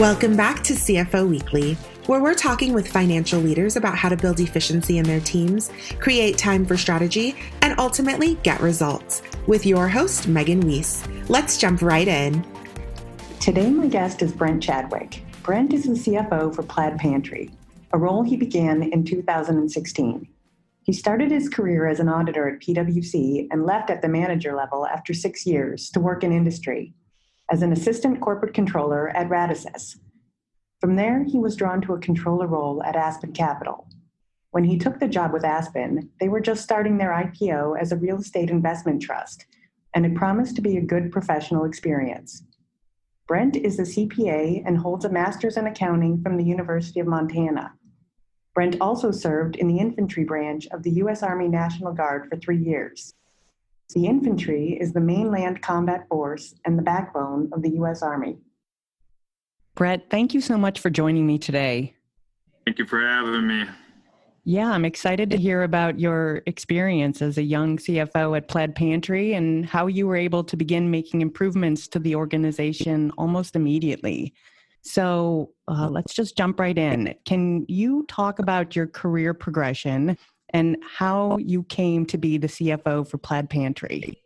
Welcome back to CFO Weekly, where we're talking with financial leaders about how to build efficiency in their teams, create time for strategy, and ultimately get results. With your host, Megan Weiss. Let's jump right in. Today, my guest is Brent Chadwick. Brent is the CFO for Plaid Pantry, a role he began in 2016. He started his career as an auditor at PwC and left at the manager level after six years to work in industry as an assistant corporate controller at Radisys. From there, he was drawn to a controller role at Aspen Capital. When he took the job with Aspen, they were just starting their IPO as a real estate investment trust, and it promised to be a good professional experience. Brent is a CPA and holds a master's in accounting from the University of Montana. Brent also served in the infantry branch of the U.S. Army National Guard for three years. The infantry is the main land combat force and the backbone of the U.S. Army. Brett, thank you so much for joining me today. Thank you for having me. Yeah, I'm excited to hear about your experience as a young CFO at Plaid Pantry and how you were able to begin making improvements to the organization almost immediately. So uh, let's just jump right in. Can you talk about your career progression and how you came to be the CFO for Plaid Pantry?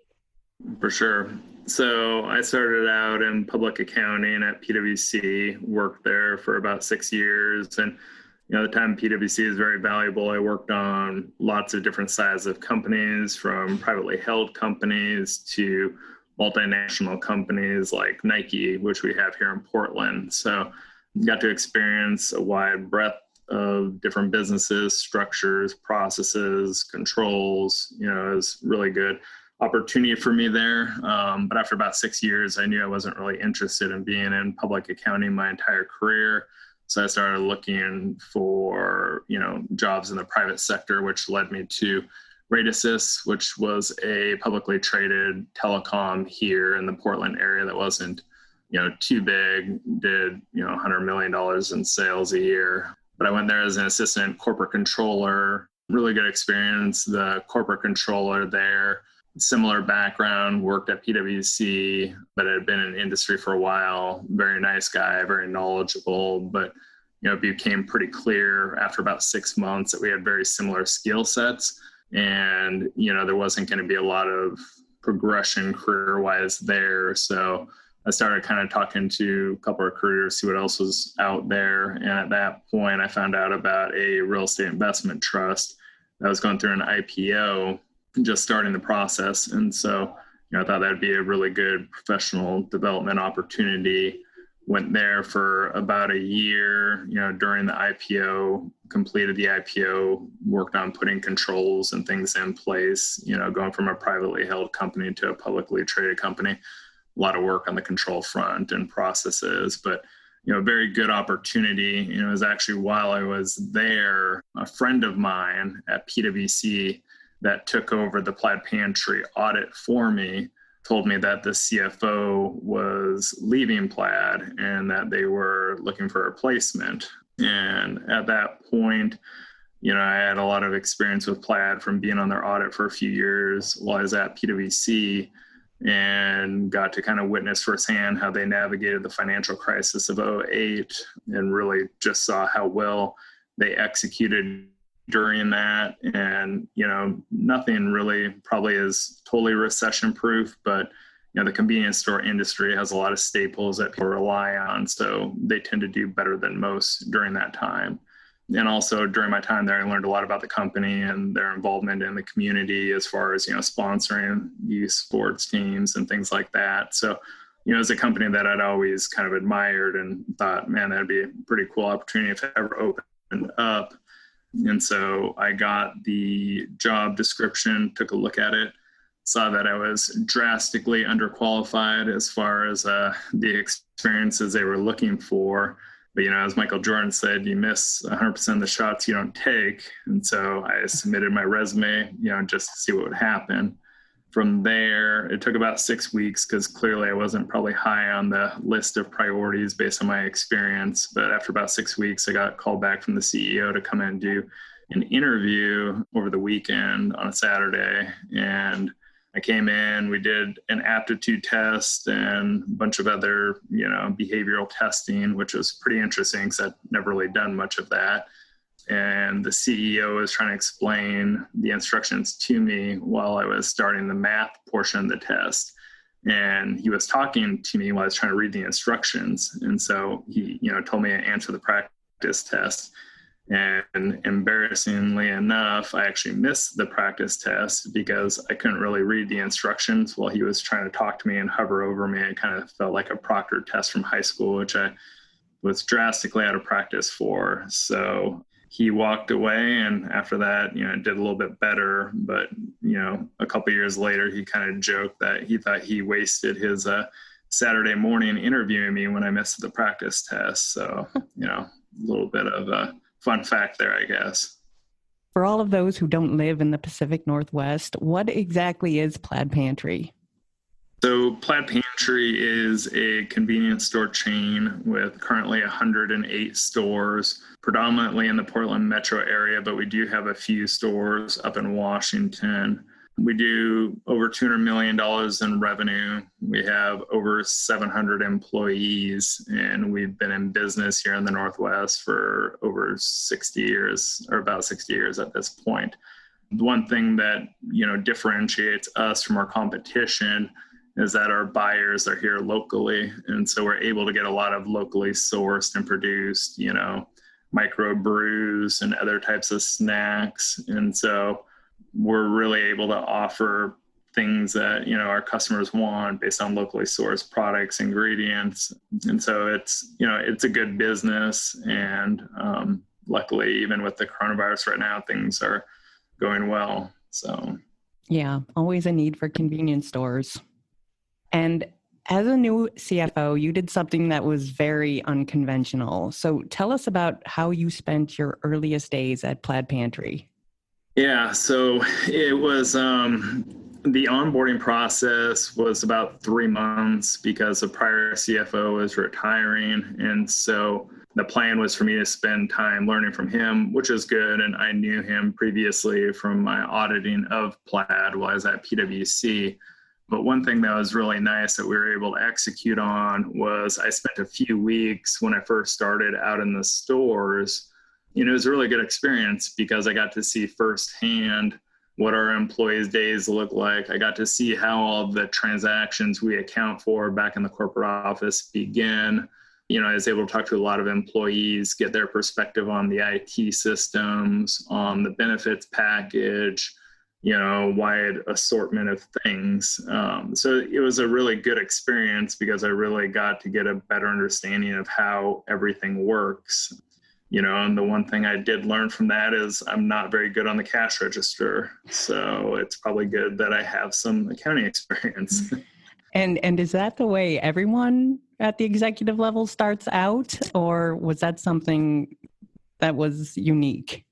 For sure. So I started out in public accounting at PwC, worked there for about six years. And, you know, the time PwC is very valuable. I worked on lots of different sizes of companies, from privately held companies to multinational companies like Nike, which we have here in Portland. So got to experience a wide breadth of different businesses, structures, processes, controls. You know, it was really good opportunity for me there. Um, but after about six years, I knew I wasn't really interested in being in public accounting my entire career. So I started looking for, you know, jobs in the private sector, which led me to Radisys, which was a publicly traded telecom here in the Portland area that wasn't, you know, too big, did, you know, $100 million in sales a year. But I went there as an assistant corporate controller, really good experience. The corporate controller there, similar background, worked at PwC, but had been in industry for a while. Very nice guy, very knowledgeable, but you know, it became pretty clear after about six months that we had very similar skill sets and you know there wasn't going to be a lot of progression career wise there so i started kind of talking to a couple of recruiters see what else was out there and at that point i found out about a real estate investment trust that was going through an ipo just starting the process and so you know i thought that'd be a really good professional development opportunity. Went there for about a year you know during the ipo completed the ipo worked on putting controls and things in place you know going from a privately held company to a publicly traded company a lot of work on the control front and processes but you know very good opportunity you know it was actually while i was there a friend of mine at pwc that took over the plaid pantry audit for me told me that the CFO was leaving Plaid and that they were looking for a replacement. And at that point, you know, I had a lot of experience with Plaid from being on their audit for a few years while I was at PwC and got to kind of witness firsthand how they navigated the financial crisis of 08 and really just saw how well they executed during that. And you know nothing really probably is totally recession proof but you know the convenience store industry has a lot of staples that people rely on so they tend to do better than most during that time and also during my time there i learned a lot about the company and their involvement in the community as far as you know sponsoring youth sports teams and things like that so you know as a company that i'd always kind of admired and thought man that'd be a pretty cool opportunity if it ever opened up and so I got the job description, took a look at it, saw that I was drastically underqualified as far as uh, the experiences they were looking for. But, you know, as Michael Jordan said, you miss 100% of the shots you don't take. And so I submitted my resume, you know, just to see what would happen from there, it took about six weeks because clearly I wasn't probably high on the list of priorities based on my experience. But after about six weeks, I got called back from the CEO to come and do an interview over the weekend on a Saturday. And I came in, we did an aptitude test and a bunch of other, you know, behavioral testing, which was pretty interesting because I'd never really done much of that. And the CEO was trying to explain the instructions to me while I was starting the math portion of the test. And he was talking to me while I was trying to read the instructions. And so he, you know, told me to answer the practice test and embarrassingly enough, I actually missed the practice test because I couldn't really read the instructions while he was trying to talk to me and hover over me. It kind of felt like a proctor test from high school, which I was drastically out of practice for. So he walked away, and after that, you know, did a little bit better. But you know, a couple years later, he kind of joked that he thought he wasted his uh, Saturday morning interviewing me when I missed the practice test. So you know, a little bit of a fun fact there, I guess. For all of those who don't live in the Pacific Northwest, what exactly is Plaid Pantry? So, Plaid Pantry is a convenience store chain with currently 108 stores, predominantly in the Portland metro area, but we do have a few stores up in Washington. We do over $200 million in revenue. We have over 700 employees, and we've been in business here in the Northwest for over 60 years, or about 60 years at this point. The One thing that you know differentiates us from our competition is that our buyers are here locally, and so we're able to get a lot of locally sourced and produced, you know, micro brews and other types of snacks, and so we're really able to offer things that you know our customers want based on locally sourced products ingredients. And so it's you know it's a good business. And um, luckily even with the coronavirus right now things are going well. So. Yeah always a need for convenience stores. And as a new cfo you did something that was very unconventional. So tell us about how you spent your earliest days at plaid pantry yeah, so it was um, the onboarding process was about three months because the prior CFO was retiring, and so the plan was for me to spend time learning from him, which is good. And I knew him previously from my auditing of Plaid while I was at PwC. But one thing that was really nice that we were able to execute on was I spent a few weeks when I first started out in the stores you know, it was a really good experience because I got to see firsthand what our employees' days look like. I got to see how all the transactions we account for back in the corporate office begin. You know, I was able to talk to a lot of employees, get their perspective on the IT systems, on the benefits package, you know, wide assortment of things. Um, so it was a really good experience because I really got to get a better understanding of how everything works you know and the one thing i did learn from that is i'm not very good on the cash register so it's probably good that i have some accounting experience and and is that the way everyone at the executive level starts out or was that something that was unique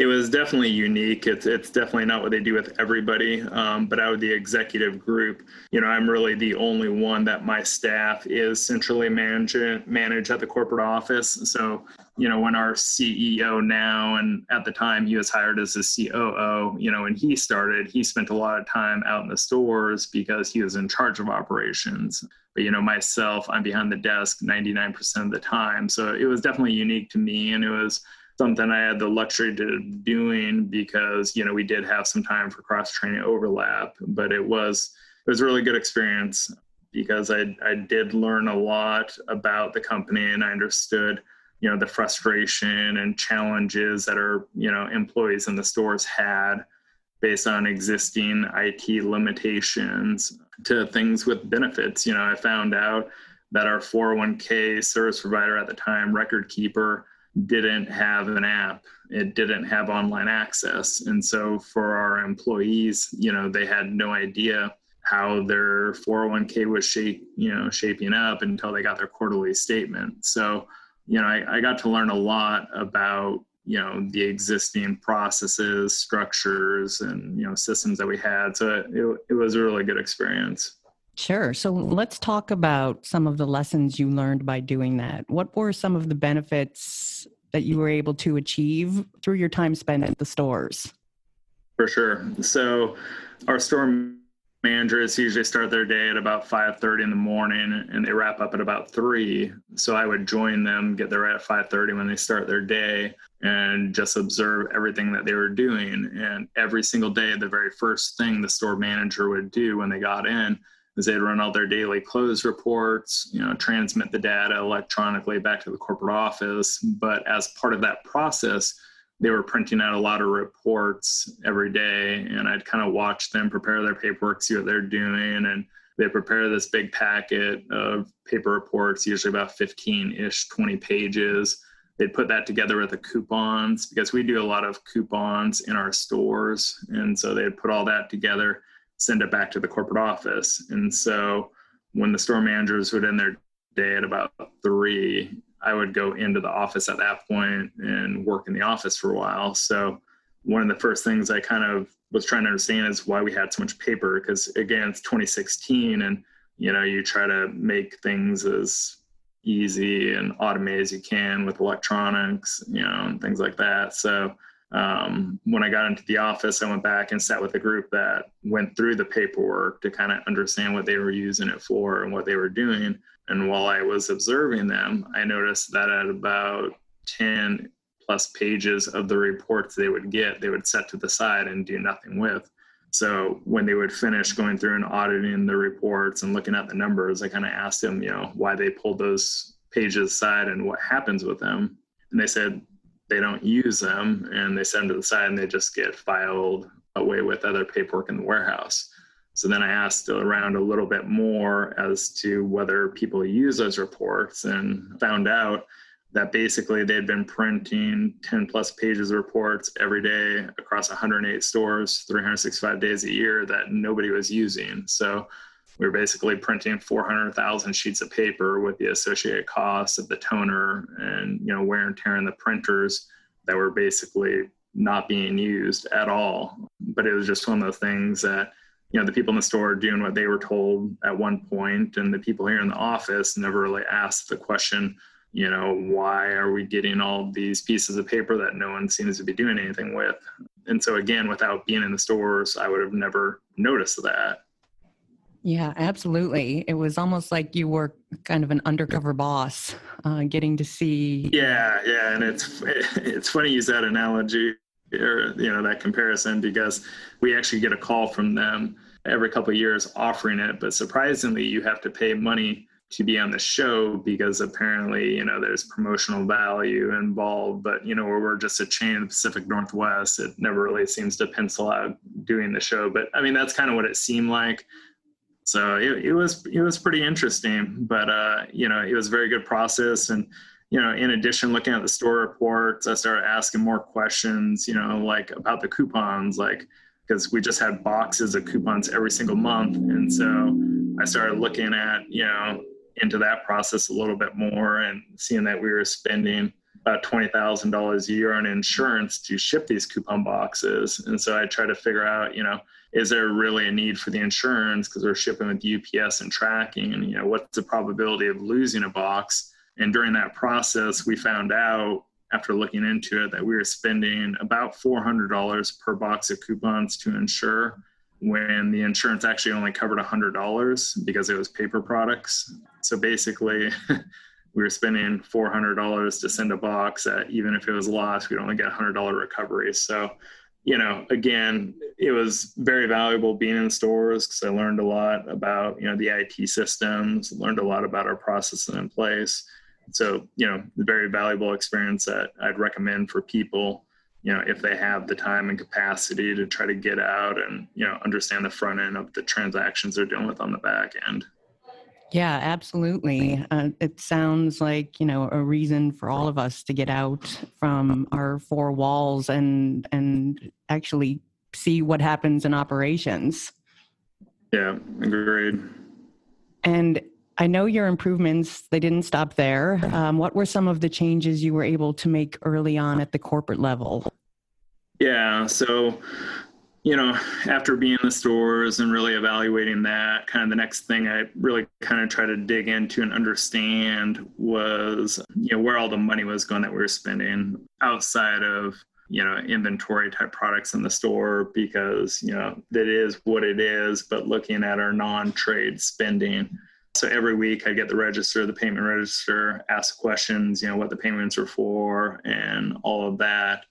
it was definitely unique. It's it's definitely not what they do with everybody. Um, but out of the executive group, you know, I'm really the only one that my staff is centrally managed managed at the corporate office. So, you know, when our CEO now and at the time he was hired as a COO, you know, when he started, he spent a lot of time out in the stores because he was in charge of operations. But you know, myself, I'm behind the desk 99% of the time. So it was definitely unique to me, and it was something I had the luxury to doing because you know we did have some time for cross training overlap, but it was it was a really good experience because I I did learn a lot about the company and I understood you know the frustration and challenges that our you know employees in the stores had based on existing IT limitations to things with benefits. You know, I found out that our 401k service provider at the time, Record Keeper, didn't have an app. It didn't have online access. And so for our employees you know they had no idea how their 401k was shape you know shaping up until they got their quarterly statement. So you know I, I got to learn a lot about you know the existing processes structures and you know systems that we had so it, it was a really good experience Sure. So let's talk about some of the lessons you learned by doing that. What were some of the benefits that you were able to achieve through your time spent at the stores? For sure. So, our store managers usually start their day at about 5.30 in the morning and they wrap up at about 3 so i would join them get there at 5.30 when they start their day and just observe everything that they were doing. And every single day the very first thing the store manager would do when they got in is they'd run all their daily close reports you know transmit the data electronically back to the corporate office. But as part of that process they were printing out a lot of reports every day and i'd kind of watch them prepare their paperwork see what they're doing and they prepare this big packet of paper reports usually about 15-ish 20 pages. They'd put that together with the coupons because we do a lot of coupons in our stores and so they'd put all that together send it back to the corporate office. And so when the store managers would end their day at about three I would go into the office at that point and work in the office for a while. So one of the first things I kind of was trying to understand is why we had so much paper because again it's 2016 and you know you try to make things as easy and automated as you can with electronics you know and things like that so um, when i got into the office i went back and sat with a group that went through the paperwork to kind of understand what they were using it for and what they were doing and while I was observing them, I noticed that at about 10 plus pages of the reports they would get, they would set to the side and do nothing with. So when they would finish going through and auditing the reports and looking at the numbers, I kind of asked them, you know, why they pulled those pages aside and what happens with them. And they said they don't use them and they set them to the side and they just get filed away with other paperwork in the warehouse. So then I asked around a little bit more as to whether people use those reports and found out that basically they'd been printing 10 plus pages of reports every day across 108 stores, 365 days a year that nobody was using. So we were basically printing 400,000 sheets of paper with the associated costs of the toner and you know wear and tear in the printers that were basically not being used at all. But it was just one of those things that you know the people in the store doing what they were told at one point and the people here in the office never really asked the question you know why are we getting all these pieces of paper that no one seems to be doing anything with? And so again without being in the stores i would have never noticed that. Yeah absolutely. It was almost like you were kind of an undercover boss uh, getting to see yeah yeah and it's it's funny you use that analogy or you know that comparison because we actually get a call from them every couple of years offering it. But surprisingly you have to pay money to be on the show because apparently you know there's promotional value involved. But you know we're just a chain in the pacific northwest. It never really seems to pencil out doing the show. But i mean that's kind of what it seemed like. So it, it was it was pretty interesting. But uh you know it was a very good process. And you know, in addition, looking at the store reports, I started asking more questions, you know, like about the coupons, like, because we just had boxes of coupons every single month. And so I started looking at, you know, into that process a little bit more and seeing that we were spending about $20,000 a year on insurance to ship these coupon boxes. And so I tried to figure out, you know, is there really a need for the insurance because we're shipping with UPS and tracking and, you know, what's the probability of losing a box? And during that process, we found out after looking into it that we were spending about $400 per box of coupons to insure when the insurance actually only covered $100 because it was paper products. So basically, we were spending $400 to send a box that even if it was lost, we'd only get $100 recovery. So, you know, again, it was very valuable being in stores because I learned a lot about, you know, the IT systems, learned a lot about our processes in place so you know very valuable experience that i'd recommend for people you know if they have the time and capacity to try to get out and you know understand the front end of the transactions they're dealing with on the back end. Yeah absolutely. Uh, it sounds like you know a reason for all of us to get out from our four walls and and actually see what happens in operations. Yeah agreed. And I know your improvements, they didn't stop there. Um, what were some of the changes you were able to make early on at the corporate level? Yeah, so, you know, after being in the stores and really evaluating that, kind of the next thing I really kind of tried to dig into and understand was, you know, where all the money was going that we were spending outside of you know inventory type products in the store because you know that is what it is but looking at our non-trade spending so every week i get the register the payment register ask questions you know what the payments are for and all of that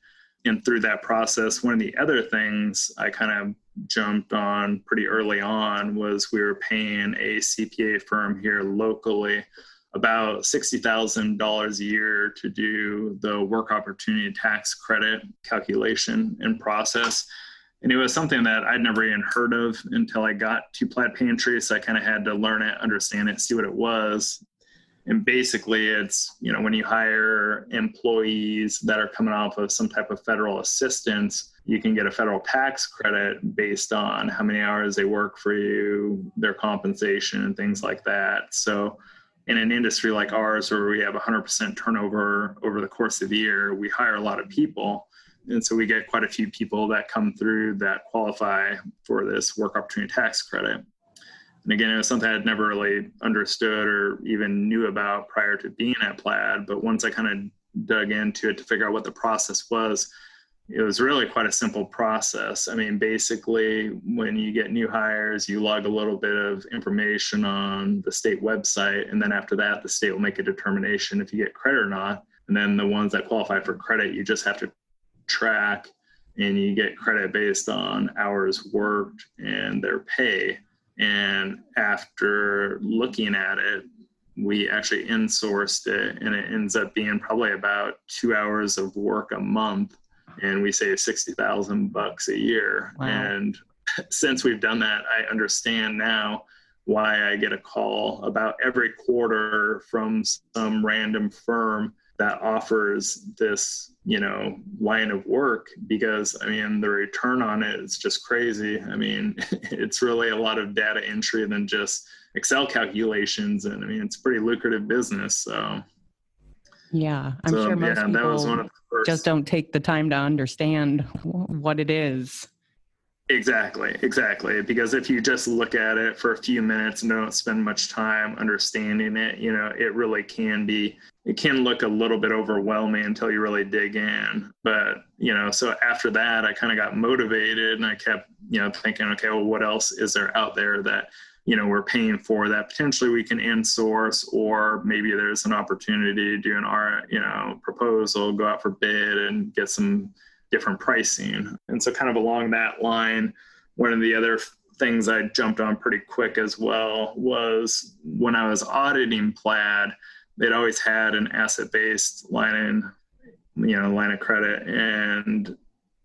and through that process one of the other things i kind of jumped on pretty early on was we were paying a cpa firm here locally about $60,000 a year to do the work opportunity tax credit calculation and process. And it was something that I'd never even heard of until I got to Plaid Pantry. So I kind of had to learn it, understand it, see what it was. And basically, it's, you know, when you hire employees that are coming off of some type of federal assistance, you can get a federal tax credit based on how many hours they work for you, their compensation, and things like that. So in an industry like ours where we have 100% turnover over the course of the year we hire a lot of people and so we get quite a few people that come through that qualify for this work opportunity tax credit and again it was something i'd never really understood or even knew about prior to being at plaid but once i kind of dug into it to figure out what the process was it was really quite a simple process. I mean, basically, when you get new hires, you log a little bit of information on the state website, and then after that, the state will make a determination if you get credit or not. And then the ones that qualify for credit, you just have to track, and you get credit based on hours worked and their pay. And after looking at it, we actually insourced it, and it ends up being probably about two hours of work a month and we save 60,000 bucks a year. Wow. And since we've done that, I understand now why I get a call about every quarter from some random firm that offers this, you know, line of work because I mean the return on it is just crazy. I mean, it's really a lot of data entry than just Excel calculations and I mean it's pretty lucrative business. So yeah, I'm so, sure most yeah, people just don't take the time to understand what it is. Exactly, exactly. Because if you just look at it for a few minutes and don't spend much time understanding it, you know, it really can be, it can look a little bit overwhelming until you really dig in. But, you know, so after that, I kind of got motivated and I kept, you know, thinking, okay, well, what else is there out there that you know we're paying for that potentially we can insource or maybe there's an opportunity to do an R you know proposal go out for bid and get some different pricing and so kind of along that line one of the other things I jumped on pretty quick as well was when I was auditing Plaid they'd always had an asset based line in you know line of credit and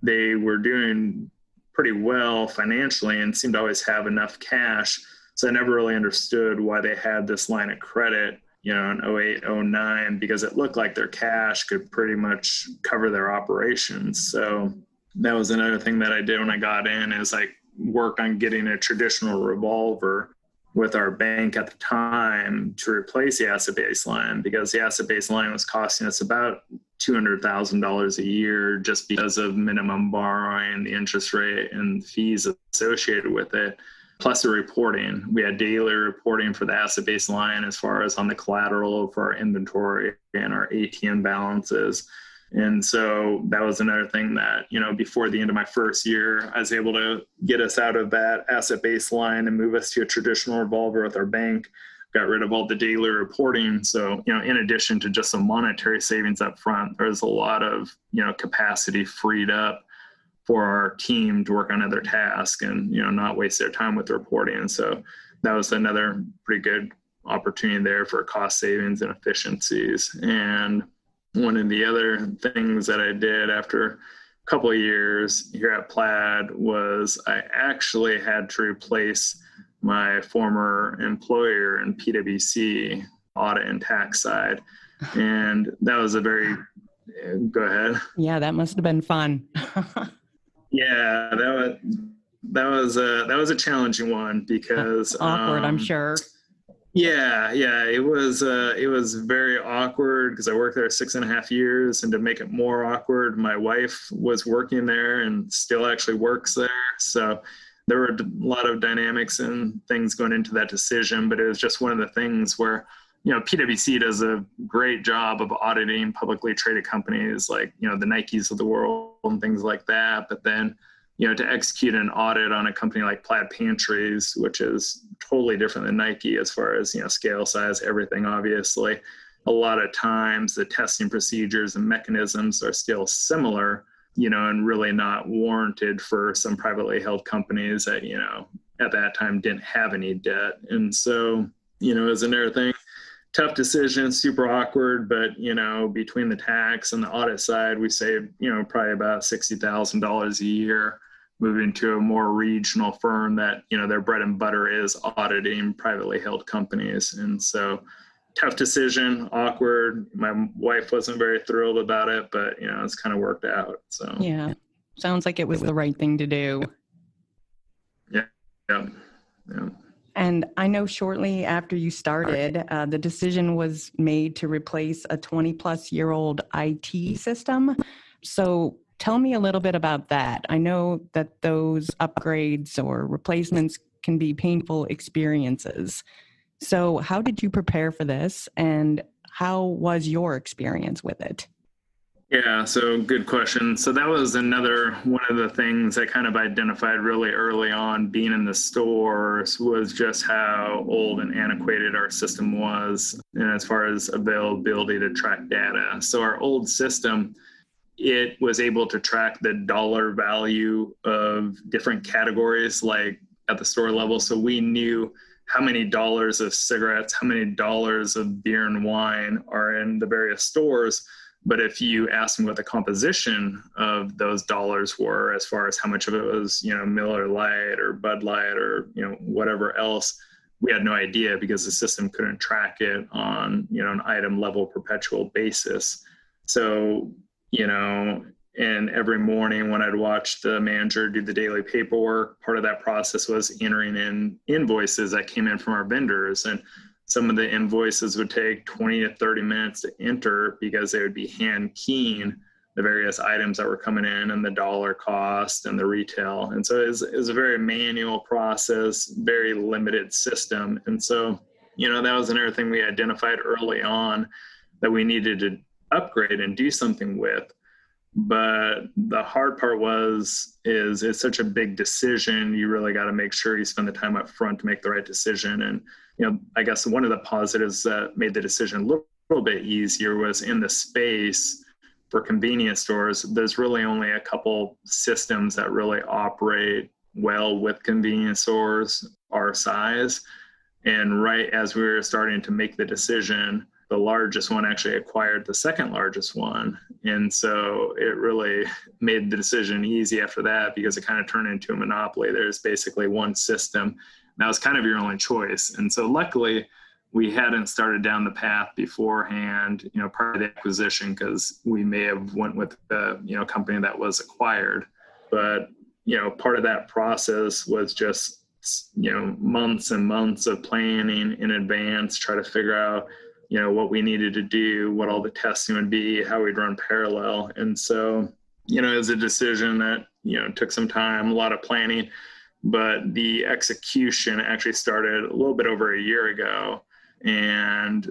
they were doing pretty well financially and seemed to always have enough cash so I never really understood why they had this line of credit, you know, in 08, 09, because it looked like their cash could pretty much cover their operations. So that was another thing that I did when I got in is I worked on getting a traditional revolver with our bank at the time to replace the asset based line because the asset based line was costing us about $200,000 a year just because of minimum borrowing, the interest rate, and fees associated with it plus the reporting. We had daily reporting for the asset based line as far as on the collateral for our inventory and our ATM balances. And so that was another thing that, you know, before the end of my first year, I was able to get us out of that asset based line and move us to a traditional revolver with our bank. Got rid of all the daily reporting. So, you know, in addition to just some monetary savings up front, there's a lot of, you know, capacity freed up for our team to work on other tasks and you know not waste their time with reporting and so that was another pretty good opportunity there for cost savings and efficiencies and one of the other things that i did after a couple of years here at plaid was i actually had to replace my former employer in pwc audit and tax side and that was a very go ahead yeah that must have been fun Yeah, that was that was a that was a challenging one because awkward. Um, I'm sure. Yeah, yeah, it was uh, it was very awkward because I worked there six and a half years, and to make it more awkward, my wife was working there and still actually works there. So there were a lot of dynamics and things going into that decision, but it was just one of the things where you know, PwC does a great job of auditing publicly traded companies like, you know, the Nikes of the world and things like that. But then, you know, to execute an audit on a company like Plaid Pantries, which is totally different than Nike as far as, you know, scale, size, everything, obviously, a lot of times the testing procedures and mechanisms are still similar, you know, and really not warranted for some privately held companies that, you know, at that time didn't have any debt. And so, you know, as another thing, tough decision, super awkward, but you know, between the tax and the audit side, we saved, you know, probably about sixty thousand dollars a year moving to a more regional firm that, you know, their bread and butter is auditing privately held companies. And so tough decision, awkward. My wife wasn't very thrilled about it, but you know, it's kind of worked out. So yeah. Sounds like it was the right thing to do. Yeah. Yeah. Yeah. And I know shortly after you started, uh, the decision was made to replace a 20 plus year old IT system. So tell me a little bit about that. I know that those upgrades or replacements can be painful experiences. So, how did you prepare for this and how was your experience with it? Yeah, so good question. So that was another one of the things I kind of identified really early on being in the stores was just how old and antiquated our system was and as far as availability to track data. So our old system it was able to track the dollar value of different categories like at the store level so we knew how many dollars of cigarettes, how many dollars of beer and wine are in the various stores but if you asked me what the composition of those dollars were, as far as how much of it was, you know, Miller Lite or Bud Light or you know whatever else, we had no idea because the system couldn't track it on you know an item level perpetual basis. So you know, and every morning when I'd watch the manager do the daily paperwork, part of that process was entering in invoices that came in from our vendors and some of the invoices would take 20 to 30 minutes to enter because they would be hand keying the various items that were coming in and the dollar cost and the retail. And so it it a very manual process, very limited system. And so, you know, that was another thing we identified early on that we needed to upgrade and do something with. But the hard part was is it's such a big decision. You really got to make sure you spend the time up front to make the right decision. And you know, I guess one of the positives that made the decision a little, bit easier was in the space for convenience stores. There's really only a couple systems that really operate well with convenience stores our size. And right as we were starting to make the decision, the largest one actually acquired the second largest one. And so it really made the decision easy after that because it kind of turned into a monopoly. There's basically one system that was kind of your only choice. And so luckily, we hadn't started down the path beforehand, you know, part of the acquisition because we may have went with the you know company that was acquired. But you know, part of that process was just you know months and months of planning in advance, try to figure out you know what we needed to do, what all the testing would be, how we'd run parallel, and so you know, it was a decision that you know took some time, a lot of planning but the execution actually started a little bit over a year ago. And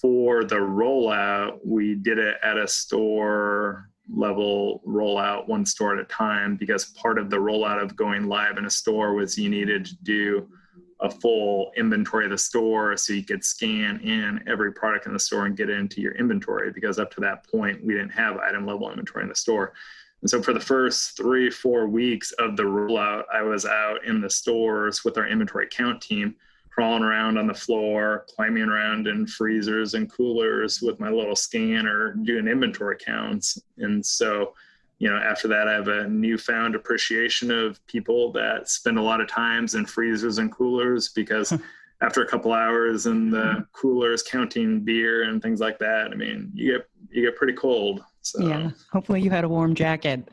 for the rollout, we did it at a store level rollout, one store at a time, because part of the rollout of going live in a store was you needed to do a full inventory of the store so you could scan in every product in the store and get into your inventory because up to that point we didn't have item level inventory in the store and so for the first three, four weeks of the rollout, I was out in the stores with our inventory count team, crawling around on the floor, climbing around in freezers and coolers with my little scanner, doing inventory counts. And so, you know, after that, I have a newfound appreciation of people that spend a lot of times in freezers and coolers because after a couple hours in the hmm. coolers counting beer and things like that, I mean, you get you get pretty cold. So yeah, hopefully you had a warm jacket.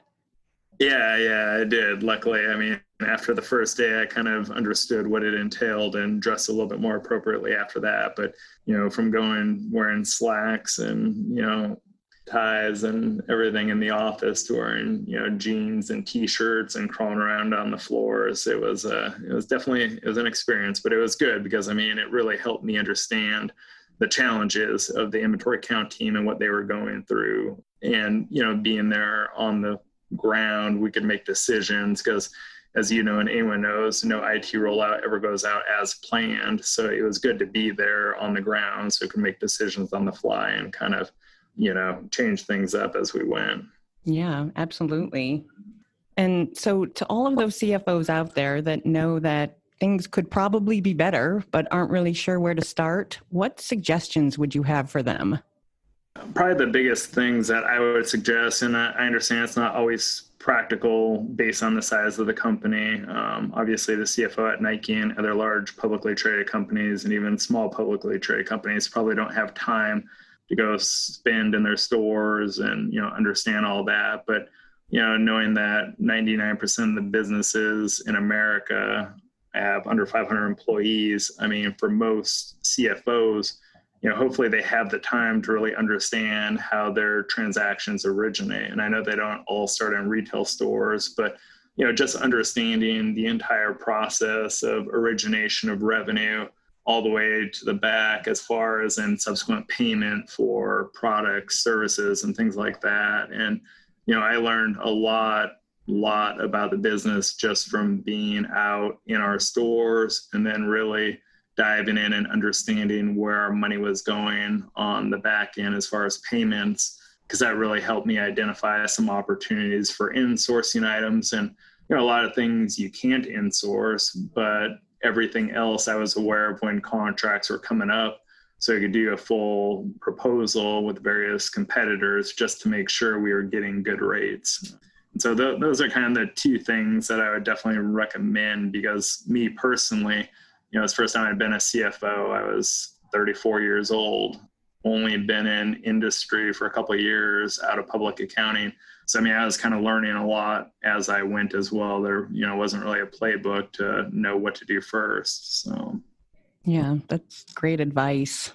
Yeah, yeah, I did. Luckily, I mean, after the first day, I kind of understood what it entailed and dressed a little bit more appropriately after that. But you know, from going wearing slacks and you know ties and everything in the office to wearing you know jeans and t-shirts and crawling around on the floors it was uh it was definitely it was an experience but it was good because i mean it really helped me understand the challenges of the inventory count team and what they were going through. And, you know, being there on the ground, we could make decisions because as you know and anyone knows, no IT rollout ever goes out as planned. So it was good to be there on the ground so we could make decisions on the fly and kind of, you know, change things up as we went. Yeah, absolutely. And so, to all of those CFOs out there that know that things could probably be better, but aren't really sure where to start, what suggestions would you have for them? Probably the biggest things that I would suggest, and I understand it's not always practical based on the size of the company. Um, obviously, the CFO at Nike and other large publicly traded companies, and even small publicly traded companies, probably don't have time to go spend in their stores and you know understand all that. But you know, knowing that 99% of the businesses in America have under 500 employees, I mean, for most CFOs you know, hopefully they have the time to really understand how their transactions originate. And I know they don't all start in retail stores, but you know, just understanding the entire process of origination of revenue all the way to the back as far as in subsequent payment for products, services, and things like that. And you know, I learned a lot lot about the business just from being out in our stores and then really diving in and understanding where our money was going on the back end as far as payments because that really helped me identify some opportunities for insourcing items and you know a lot of things you can't insource but everything else i was aware of when contracts were coming up so I could do a full proposal with various competitors just to make sure we were getting good rates. And so th- those are kind of the two things that I would definitely recommend because me personally, you know, it's first time I'd been a CFO. I was 34 years old, only been in industry for a couple years out of public accounting. So I mean, I was kind of learning a lot as I went as well. There, you know, wasn't really a playbook to know what to do first. So, yeah, that's great advice.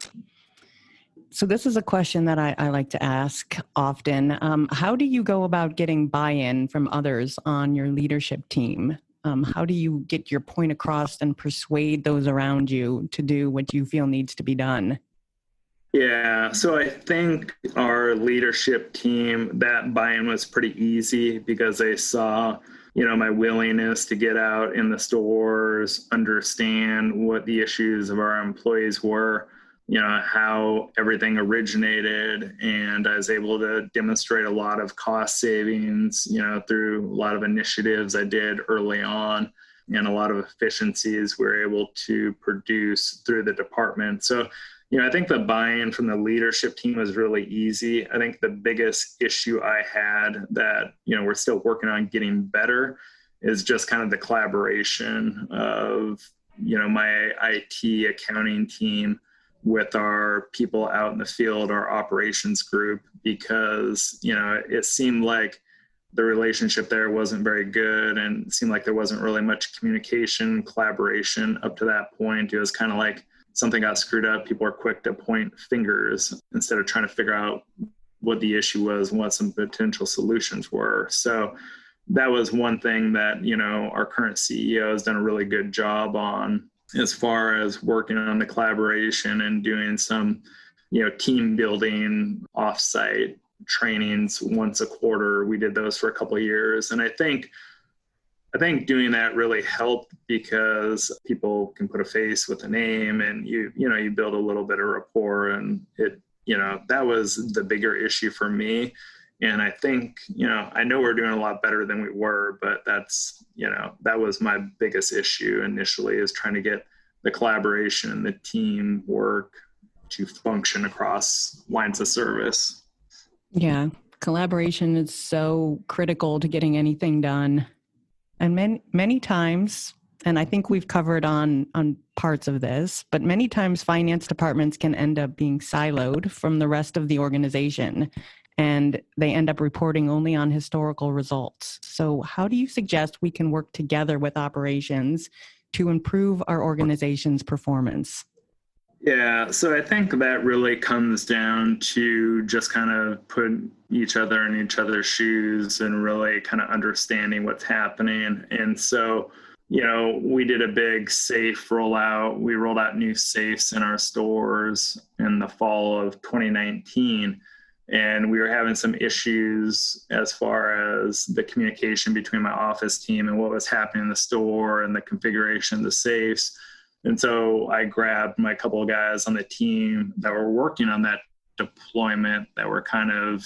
So this is a question that I, I like to ask often. Um, how do you go about getting buy-in from others on your leadership team? um, how do you get your point across and persuade those around you to do what you feel needs to be done yeah so i think our leadership team that buy-in was pretty easy because they saw you know my willingness to get out in the stores understand what the issues of our employees were you know how everything originated and i was able to demonstrate a lot of cost savings you know through a lot of initiatives i did early on and a lot of efficiencies we were able to produce through the department. So you know i think the buy-in from the leadership team was really easy i think the biggest issue i had that you know we're still working on getting better is just kind of the collaboration of you know my it accounting team with our people out in the field, our operations group, because you know it seemed like the relationship there wasn't very good, and seemed like there wasn't really much communication, collaboration up to that point. It was kind of like something got screwed up. People are quick to point fingers instead of trying to figure out what the issue was and what some potential solutions were. So that was one thing that you know our current CEO has done a really good job on as far as working on the collaboration and doing some you know team building offsite trainings once a quarter we did those for a couple of years and i think i think doing that really helped because people can put a face with a name and you you know you build a little bit of rapport and it you know that was the bigger issue for me. And i think you know i know we're doing a lot better than we were but that's you know that was my biggest issue initially is trying to get the collaboration and the team work to function across lines of service. Yeah. Collaboration is so critical to getting anything done and many many times and i think we've covered on on parts of this but many times finance departments can end up being siloed from the rest of the organization and they end up reporting only on historical results. So, how do you suggest we can work together with operations to improve our organization's performance? Yeah, so I think that really comes down to just kind of put each other in each other's shoes and really kind of understanding what's happening. And so, you know, we did a big safe rollout. We rolled out new safes in our stores in the fall of 2019. And we were having some issues as far as the communication between my office team and what was happening in the store and the configuration of the safes. And so I grabbed my couple of guys on the team that were working on that deployment that were kind of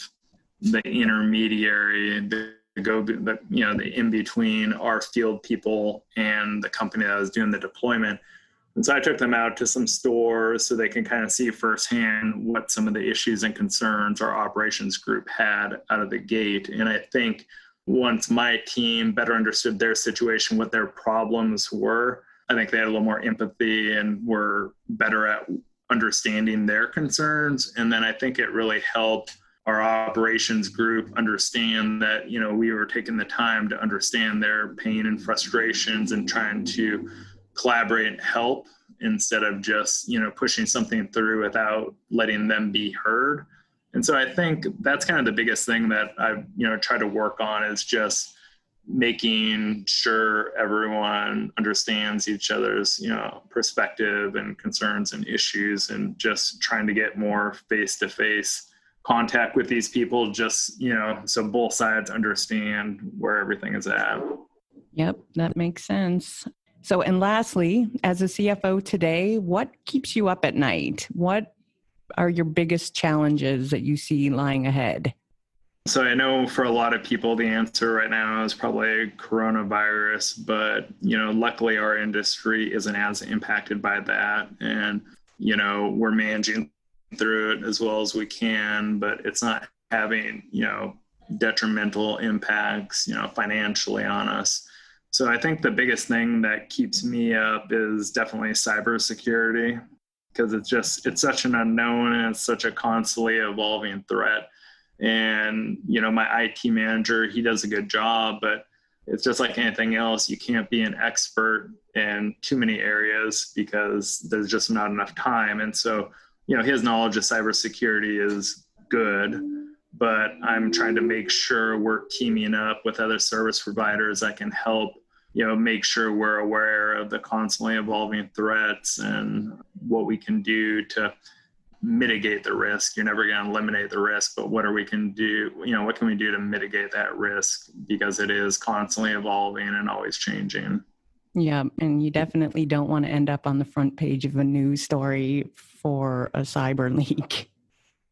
the intermediary, the go the you know the in between our field people and the company that was doing the deployment. And so i took them out to some stores so they can kind of see firsthand what some of the issues and concerns our operations group had out of the gate. And i think once my team better understood their situation what their problems were i think they had a little more empathy and were better at understanding their concerns. And then i think it really helped our operations group understand that you know we were taking the time to understand their pain and frustrations and trying to collaborate and help instead of just you know pushing something through without letting them be heard. And so i think that's kind of the biggest thing that i you know try to work on is just making sure everyone understands each other's you know perspective and concerns and issues and just trying to get more face to face contact with these people just you know so both sides understand where everything is at. Yep that makes sense. So and lastly as a cfo today what keeps you up at night? What are your biggest challenges that you see lying ahead so I know for a lot of people the answer right now is probably coronavirus, but you know, luckily our industry isn't as impacted by that and you know, we're managing through it as well as we can, but it's not having, you know, detrimental impacts, you know, financially on us. So I think the biggest thing that keeps me up is definitely cybersecurity because it's just it's such an unknown and it's such a constantly evolving threat. And you know, my IT manager, he does a good job, but it's just like anything else. You can't be an expert in too many areas because there's just not enough time. And so you know his knowledge of cybersecurity is good but i'm trying to make sure we're teaming up with other service providers that can help you know make sure we're aware of the constantly evolving threats and what we can do to mitigate the risk you're never going to eliminate the risk but what are we can do you know what can we do to mitigate that risk because it is constantly evolving and always changing yeah, and you definitely don't want to end up on the front page of a news story for a cyber leak.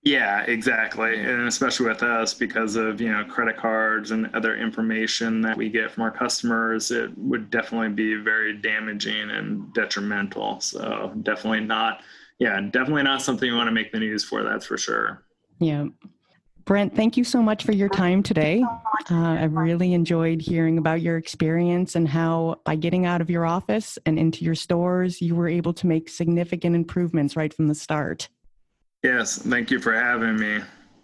Yeah, exactly. And especially with us because of, you know, credit cards and other information that we get from our customers, it would definitely be very damaging and detrimental. So, definitely not yeah, definitely not something you want to make the news for, that's for sure. Yeah. Brent, thank you so much for your time today. Uh, I've really enjoyed hearing about your experience and how, by getting out of your office and into your stores, you were able to make significant improvements right from the start. Yes, thank you for having me.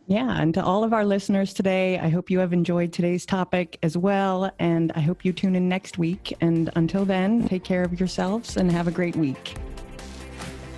Yeah, and to all of our listeners today, I hope you have enjoyed today's topic as well. And I hope you tune in next week. And until then, take care of yourselves and have a great week.